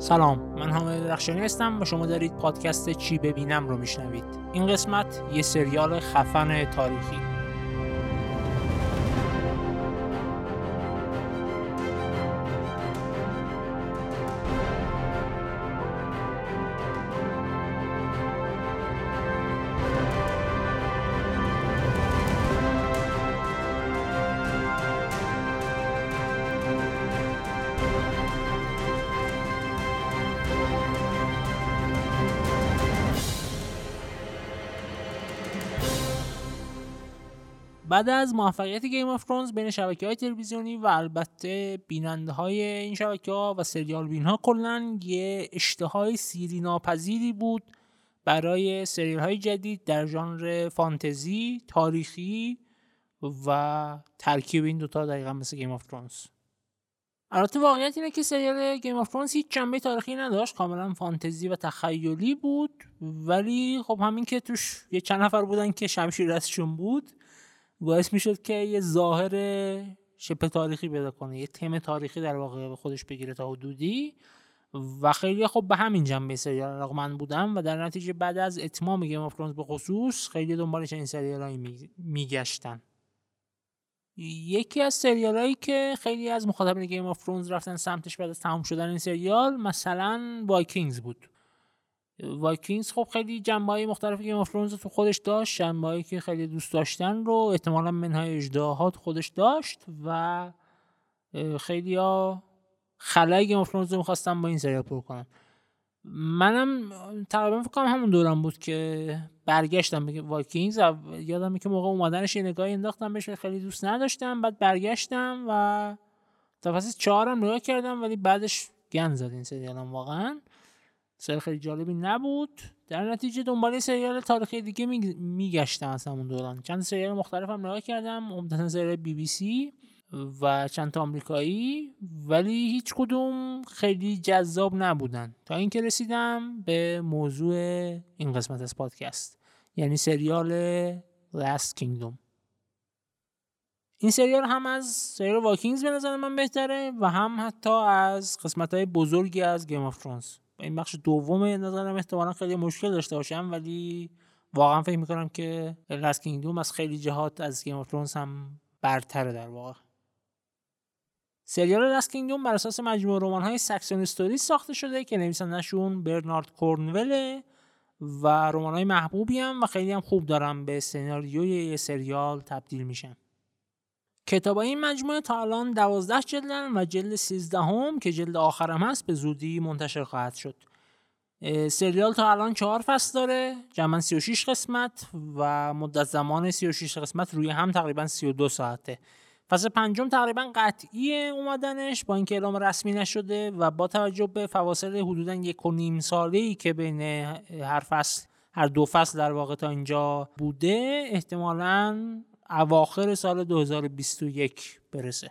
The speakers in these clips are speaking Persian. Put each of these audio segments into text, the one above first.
سلام من حامد درخشانی هستم و شما دارید پادکست چی ببینم رو میشنوید. این قسمت یه سریال خفن تاریخی. بعد از موفقیت Game of Thrones بین شبکه های تلویزیونی و البته بیننده های این شبکه ها و سریال بین ها کلا یه اشتهای سیری ناپذیری بود برای سریال های جدید در ژانر فانتزی تاریخی و ترکیب این دوتا دقیقا مثل Game of Thrones البته واقعیت اینه که سریال Game of Thrones هیچ جنبه تاریخی نداشت کاملا فانتزی و تخیلی بود ولی خب همین که توش یه چند نفر بودن که شمشیر دستشون بود. باعث می‌شد که یه ظاهر شبه تاریخی پیدا کنه یه تم تاریخی در واقع به خودش بگیره تا حدودی. و خیلی خب به همین جنبه سریال من بودم و در نتیجه بعد از اتمام گیم آف به خصوص خیلی دنبالش این سریال هایی میگشتن. یکی از سریال هایی که خیلی از مخاطبین گیم آف رفتن سمتش بعد از تمام شدن این سریال مثلا وایکینگز بود. وایکینگز خب خیلی جنبه های مختلفی که آف تو خودش داشت جنبه که خیلی دوست داشتن رو احتمالا منهای اجداهات خودش داشت و خیلی ها خلای Game رو می‌خواستم با این سریال پر کنم منم تقریبا فکر کنم همون دورم بود که برگشتم به Vikings یادم که موقع اومدنش یه نگاهی انداختم بهش خیلی دوست نداشتم بعد برگشتم و تا فصل چهارم نگاه کردم ولی بعدش گند زد این سریالم واقعا. سریال خیلی جالبی نبود. در نتیجه دنبال سریال تاریخی دیگه میگشتم از همون دوران. چند سریال مختلف هم نگاه کردم. عمدتا سریال بی بی سی و چند تا آمریکایی. ولی هیچ کدوم خیلی جذاب نبودن. تا اینکه رسیدم به موضوع این قسمت از پادکست. یعنی سریال Last Kingdom. این سریال هم از سریال Vikings به نظر من بهتره و هم حتی از قسمت های بزرگی از Game of Thrones این بخش دوم نظرم احتمالا خیلی مشکل داشته باشم ولی واقعا فکر می‌کنم که Last Kingdom از خیلی جهات از Game of هم برتره در واقع. سریال لاست کینگدوم بر اساس مجموعه رمان های ساکسون استوری ساخته شده که نویسندهشون برنارد کورنوله و رمان های محبوبی هم و خیلی هم خوب دارم به سناریوی سریال تبدیل میشن. کتاب این مجموعه تا الان دوازده جلدن و جلد سیزدهم که جلد آخرم هست به زودی منتشر خواهد شد. سریال تا الان چهار فصل داره جمعا 36 قسمت و مدت زمان 36 قسمت روی هم تقریبا 32 ساعته. فصل پنجم تقریبا قطعی اومدنش با اینکه اعلام رسمی نشده و با توجه به فواصل حدودا یک و نیم ساله که بین هر فصل هر دو فصل در واقع تا اینجا بوده احتمالاً اواخر سال 2021 برسه.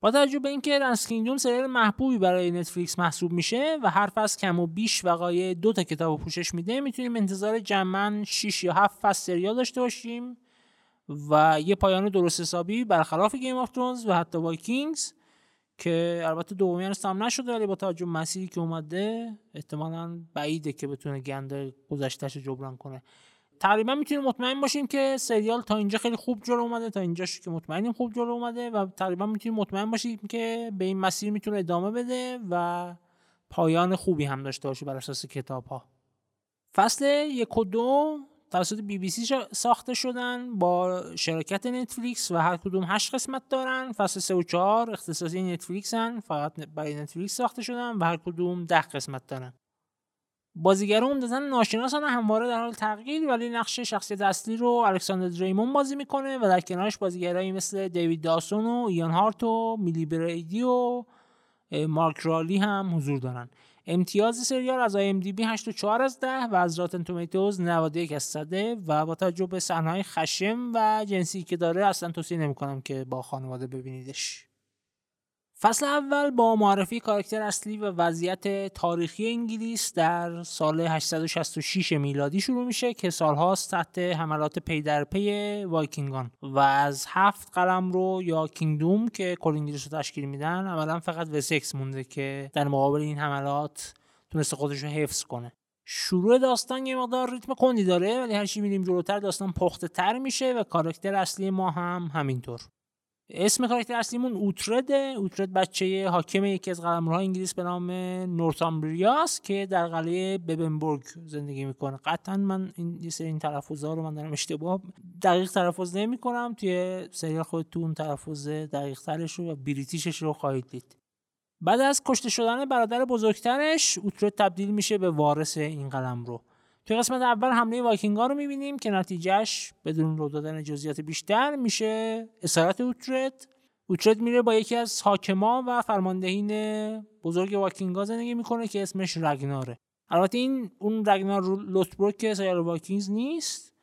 با توجه به اینکه رنس کینگدوم سریال محبوبی برای نتفلیکس محسوب میشه و هر فصل کم و بیش وقایع دو تا کتاب پوشش میده می‌تونیم انتظار جمعا 6 یا 7 فصل سریال داشته باشیم و یه پایان درست حسابی برخلاف Game of Thrones و حتی Vikings که البته دومی هنوز هم نشده ولی با توجه مسیری که اومده احتمالا بعیده که بتونه گند گذشته‌ش جبران کنه. تقریبا می‌تونیم مطمئن باشیم که سریال تا اینجا خیلی خوب جلو اومده تا اینجاش که مطمئنیم خوب جلو اومده و تقریبا می‌تونیم مطمئن باشیم که به این مسیر می‌تونه ادامه بده و پایان خوبی هم داشته باشه بر اساس کتاب ها فصل یک و دو توسط بی بی سی ساخته شدن با شرکت نتفلیکس و هر کدوم هشت قسمت دارن. فصل سه و چهار اختصاصی نتفلیکس هن فقط برای نتفلیکس ساخته شدن و هر کدوم ده قسمت دارن. بازیگران عمدتا ناشناسن همواره در حال تغییر ولی نقش شخصیت اصلی رو الکساندر دریمون بازی می‌کنه و در کنارش بازیگرایی مثل دیوید داسون و ایان هارت و میلی بریدی و مارک رالی هم حضور دارن. امتیاز سریال از IMDb 8.4 از 10 و از Rotten Tomatoes 91 از 100 و با توجه به صحنه‌های خشن و جنسی که داره اصلا توصیه نمی‌کنم که با خانواده ببینیدش. فصل اول با معرفی کاراکتر اصلی و وضعیت تاریخی انگلیس در سال 866 میلادی شروع میشه که سالهاست تحت حملات پی در پی وایکینگان و از هفت قلمرو یا kingdom که کل انگلیس رو تشکیل میدن عملا فقط وسکس مونده که در مقابل این حملات تونسته خودش رو حفظ کنه. شروع داستان یه مقدار ریتم کندی داره ولی هرچی میریم جلوتر داستان پخته تر میشه و کاراکتر اصلی ما هم همینطور. اسم کاراکتر اصلیمون اوترده. اوترد بچه حاکم یکی از قلمروهای انگلیس به نام نورتامبریاس که در قلعه ببنبورگ زندگی می‌کنه. قطعا من این سری این تلفظ رو من دارم اشتباه دقیق تلفظ نمی کنم توی سریال خودتون تلفظ دقیق ترش رو و بریتیشش رو خواهید دید. بعد از کشته شدن برادر بزرگترش اوترد تبدیل میشه به وارث این قلمرو توی قسمت اول حمله وایکینگا رو می‌بینیم که نتیجه‌ش بدون لو دادن جزئیات بیشتر میشه اسارت اوترد اوترد میره با یکی از حاکما و فرماندهان بزرگ وایکینگا زندگی می‌کنه که اسمش رگناره البته این اون رگنار لوتبروک که سریال Vikings نیست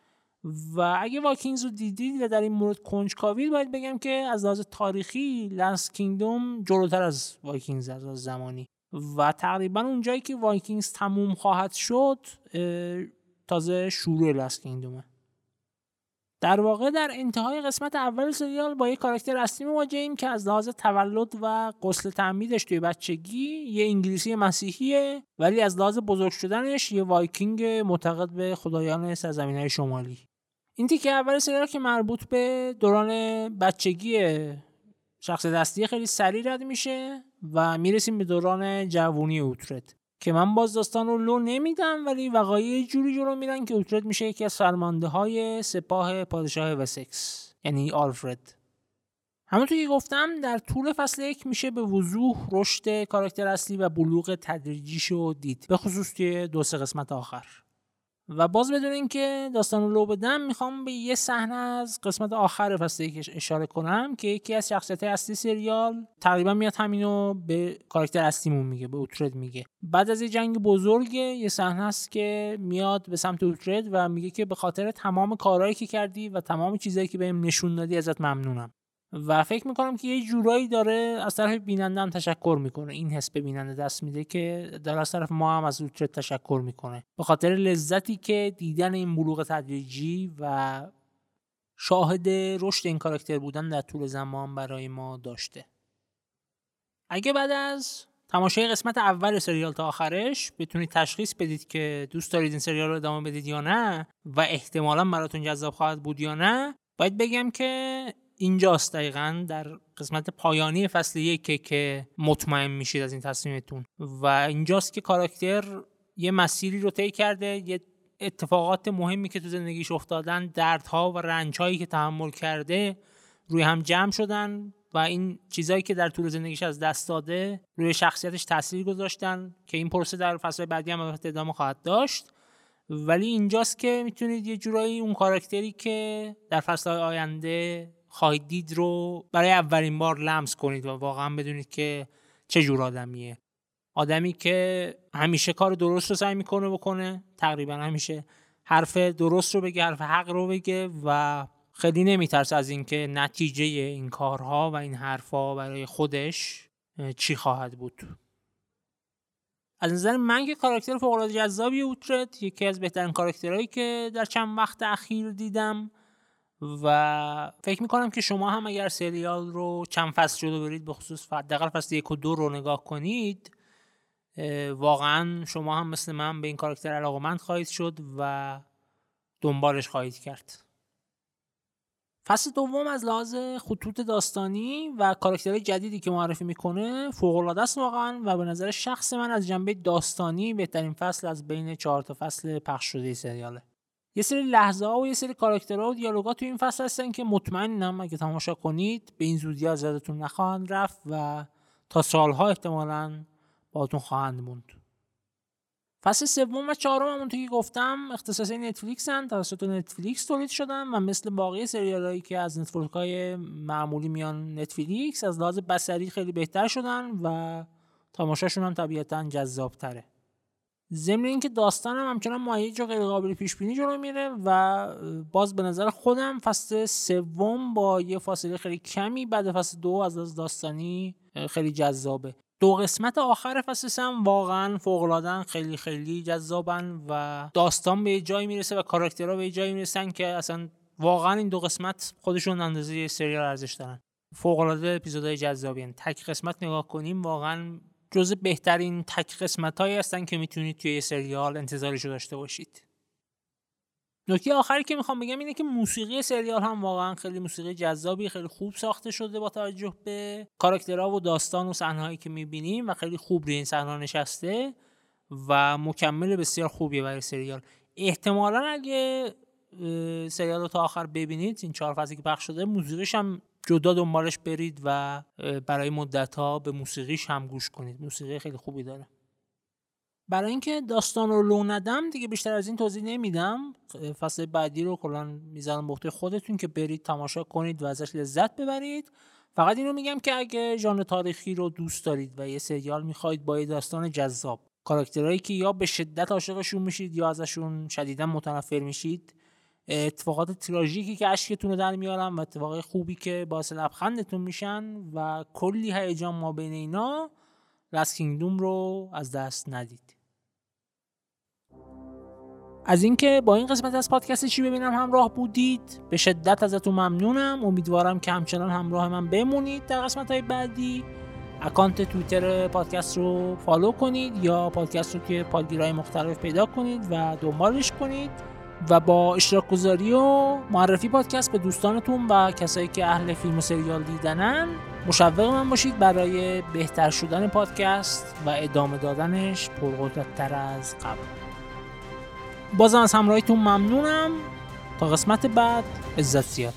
و اگه Vikings رو دیدید و در این مورد کنجکاوید باید بگم که از لحاظ تاریخی Last Kingdom جلوتر از Vikings از زمانی. و تقریبا اونجایی که Vikings تموم خواهد شد تازه شروع Last Kingdom ه در واقع در انتهای قسمت اول سریال با یک کاراکتر اصلی مواجهیم که از لحاظ تولد و غسل تعمیدش توی بچگی یه انگلیسی مسیحیه ولی از لحاظ بزرگ شدنش یه وایکینگ معتقد به خدایان سرزمین شمالی. این تیکه اول سریال که مربوط به دوران بچگی شخص دستی خیلی سریع رد میشه و می‌رسیم به دوران جوونی اوترد که من باز داستان رو لو نمیدم ولی وقایع جوری جلو میرن که اوترد میشه یکی از فرمانده های سپاه پادشاه وسکس یعنی آلفرد. همونطور که گفتم در طول فصل یک میشه به وضوح رشد کاراکتر اصلی و بلوغ تدریجیشو دید به خصوص توی دو سه قسمت آخر. و باز بدون اینکه داستان لو بدم می‌خوام به یه صحنه از قسمت آخر فصل یک اشاره کنم که یکی از شخصیت اصلی سریال تقریبا میاد همینو به کاراکتر اصلیمون میگه به اوترد میگه. بعد از یه جنگ بزرگ یه صحنه است که میاد به سمت اوترد و میگه که به خاطر تمام کارهایی که کردی و تمام چیزایی که بهم نشون دادی ازت ممنونم. و فکر می‌کنم که یه جورایی داره از طرف بیننده هم تشکر می‌کنه. این حس به بیننده دست میده که در از طرف ما هم از روچت تشکر می‌کنه. به خاطر لذتی که دیدن این بلوغ تدریجی و شاهد رشد این کاراکتر بودن در طول زمان برای ما داشته. اگه بعد از تماشای قسمت اول سریال تا آخرش بتونید تشخیص بدید که دوست دارید این سریال رو ادامه بدید یا نه و احتمالا براتون جذاب خواهد بود یا نه باید بگم که اینجاست دقیقا در قسمت پایانی فصل یک که مطمئن میشید از این تصمیمتون. و اینجاست که کاراکتر یه مسیری رو طی کرده یه اتفاقات مهمی که تو زندگیش افتادن دردها و رنجهایی که تحمل کرده روی هم جمع شدن و این چیزهایی که در طول زندگیش از دست داده روی شخصیتش تاثیر گذاشتن که این پروسه در فصل بعدی هم ادامه خواهد داشت. ولی اینجاست که می‌تونید یه جورایی اون کاراکتری که در فصل آینده خواهید دید رو برای اولین بار لمس کنید و واقعا بدونید که چه جور آدمیه. آدمی که همیشه کار درست رو سعی می‌کنه بکنه تقریبا همیشه حرف درست رو بگه حرف حق رو بگه و خیلی نمیترسه از اینکه نتیجه این کارها و این حرفها برای خودش چی خواهد بود. از نظر من که کاراکتر فوق العاده جذابی اوترد یکی از بهترین کاراکترهایی که در چند وقت اخیر دیدم و فکر می‌کنم که شما هم اگر سریال رو چند فصل جلو برید به خصوص حداقل فصل یک و دو رو نگاه کنید واقعا شما هم مثل من به این کاراکتر علاقمند خواهید شد و دنبالش خواهید کرد. فصل دوم از لحاظ خطوط داستانی و کاراکتر جدیدی که معرفی می‌کنه فوق العاده است واقعا و به نظر شخص من از جنبه داستانی بهترین فصل از بین چهار تا فصل پخش شده سریاله. یه سری لحظه ها و یه سری کاراکترها و دیالوگا تو این فصل هستن که مطمئنم اگه تماشا کنید به این زودی از یادتون نخواهند رفت و تا سالها احتمالا باهاتون خواهند موند. فصل سوم و چهارم همونطور که گفتم اختصاصی نتفلیکس هن توسط نتفلیکس تولید شدن و مثل باقی سریال هایی که از نتفلیکس های معمولی میان نتفلیکس از لحاظ بسری خیلی بهتر شدن و تماشاشون هم طبیعتا جذاب تره ضمن اینکه داستانم همچنان مایج و غیر قابل پیش بینی جلو میره و باز به نظر خودم فصل سوم با یه فاصله خیلی کمی بعد فصل دو از از داستانی خیلی جذابه. دو قسمت آخر فصل هم واقعا فوق خیلی خیلی جذابن و داستان به جایی می‌رسه و کاراکترها به جایی می‌رسن که اصلا واقعا این دو قسمت خودشون اندازه سریال ارزش دارن. فوق العاده اپیزودهای جذابی تک قسمت نگاه کنیم واقعا جزء بهترین تک قسمت هایی هستن که می‌تونید توی سریال انتظارشو داشته باشید. نکته آخری که می‌خوام بگم اینه که موسیقی سریال هم واقعا خیلی موسیقی جذابی خیلی خوب ساخته شده با توجه به کاراکترها و داستان و صحنه‌هایی که می‌بینیم و خیلی خوب روی این صحنه نشسته و مکمل بسیار خوبیه برای سریال. احتمالا اگه سریال رو تا آخر ببینید این چهار فصلی که پخش شده موسیقیش هم جدا دنبالش برید و برای مدت ها به موسیقیش هم گوش کنید. موسیقی خیلی خوبی داره. برای اینکه داستان رو لو ندم دیگه بیشتر از این توضیح نمیدم. فصل بعدی رو کلا می‌زنم به خودتون که برید تماشا کنید و ازش لذت ببرید. فقط این رو میگم که اگه ژانر تاریخی رو دوست دارید و یه سریال می‌خواید با یه داستان جذاب کاراکترهایی که یا به شدت عاشقشون میشید یا ازشون شدیدا متنفر میشید اتفاقات تراژیکی که اشکتون رو در میارن و اتفاقات خوبی که باعث لبخندتون میشن و کلی هیجان ما بین اینا Last Kingdom رو از دست ندید. از اینکه با این قسمت از پادکست چی ببینم همراه بودید به شدت ازتون ممنونم. امیدوارم که همچنان همراه من بمونید در قسمت های بعدی. اکانت تویتر پادکست رو follow کنید یا پادکست رو توی پادگیرهای مختلف پیدا کنید و دنبالش کنید. و با اشتراک گذاری و معرفی پادکست به دوستانتون و کسایی که اهل فیلم و سریال دیدنن مشوق من باشید برای بهتر شدن پادکست و ادامه دادنش پرقدرتتر از قبل. بازم از همراهیتون ممنونم. تا قسمت بعد عزت زیاد.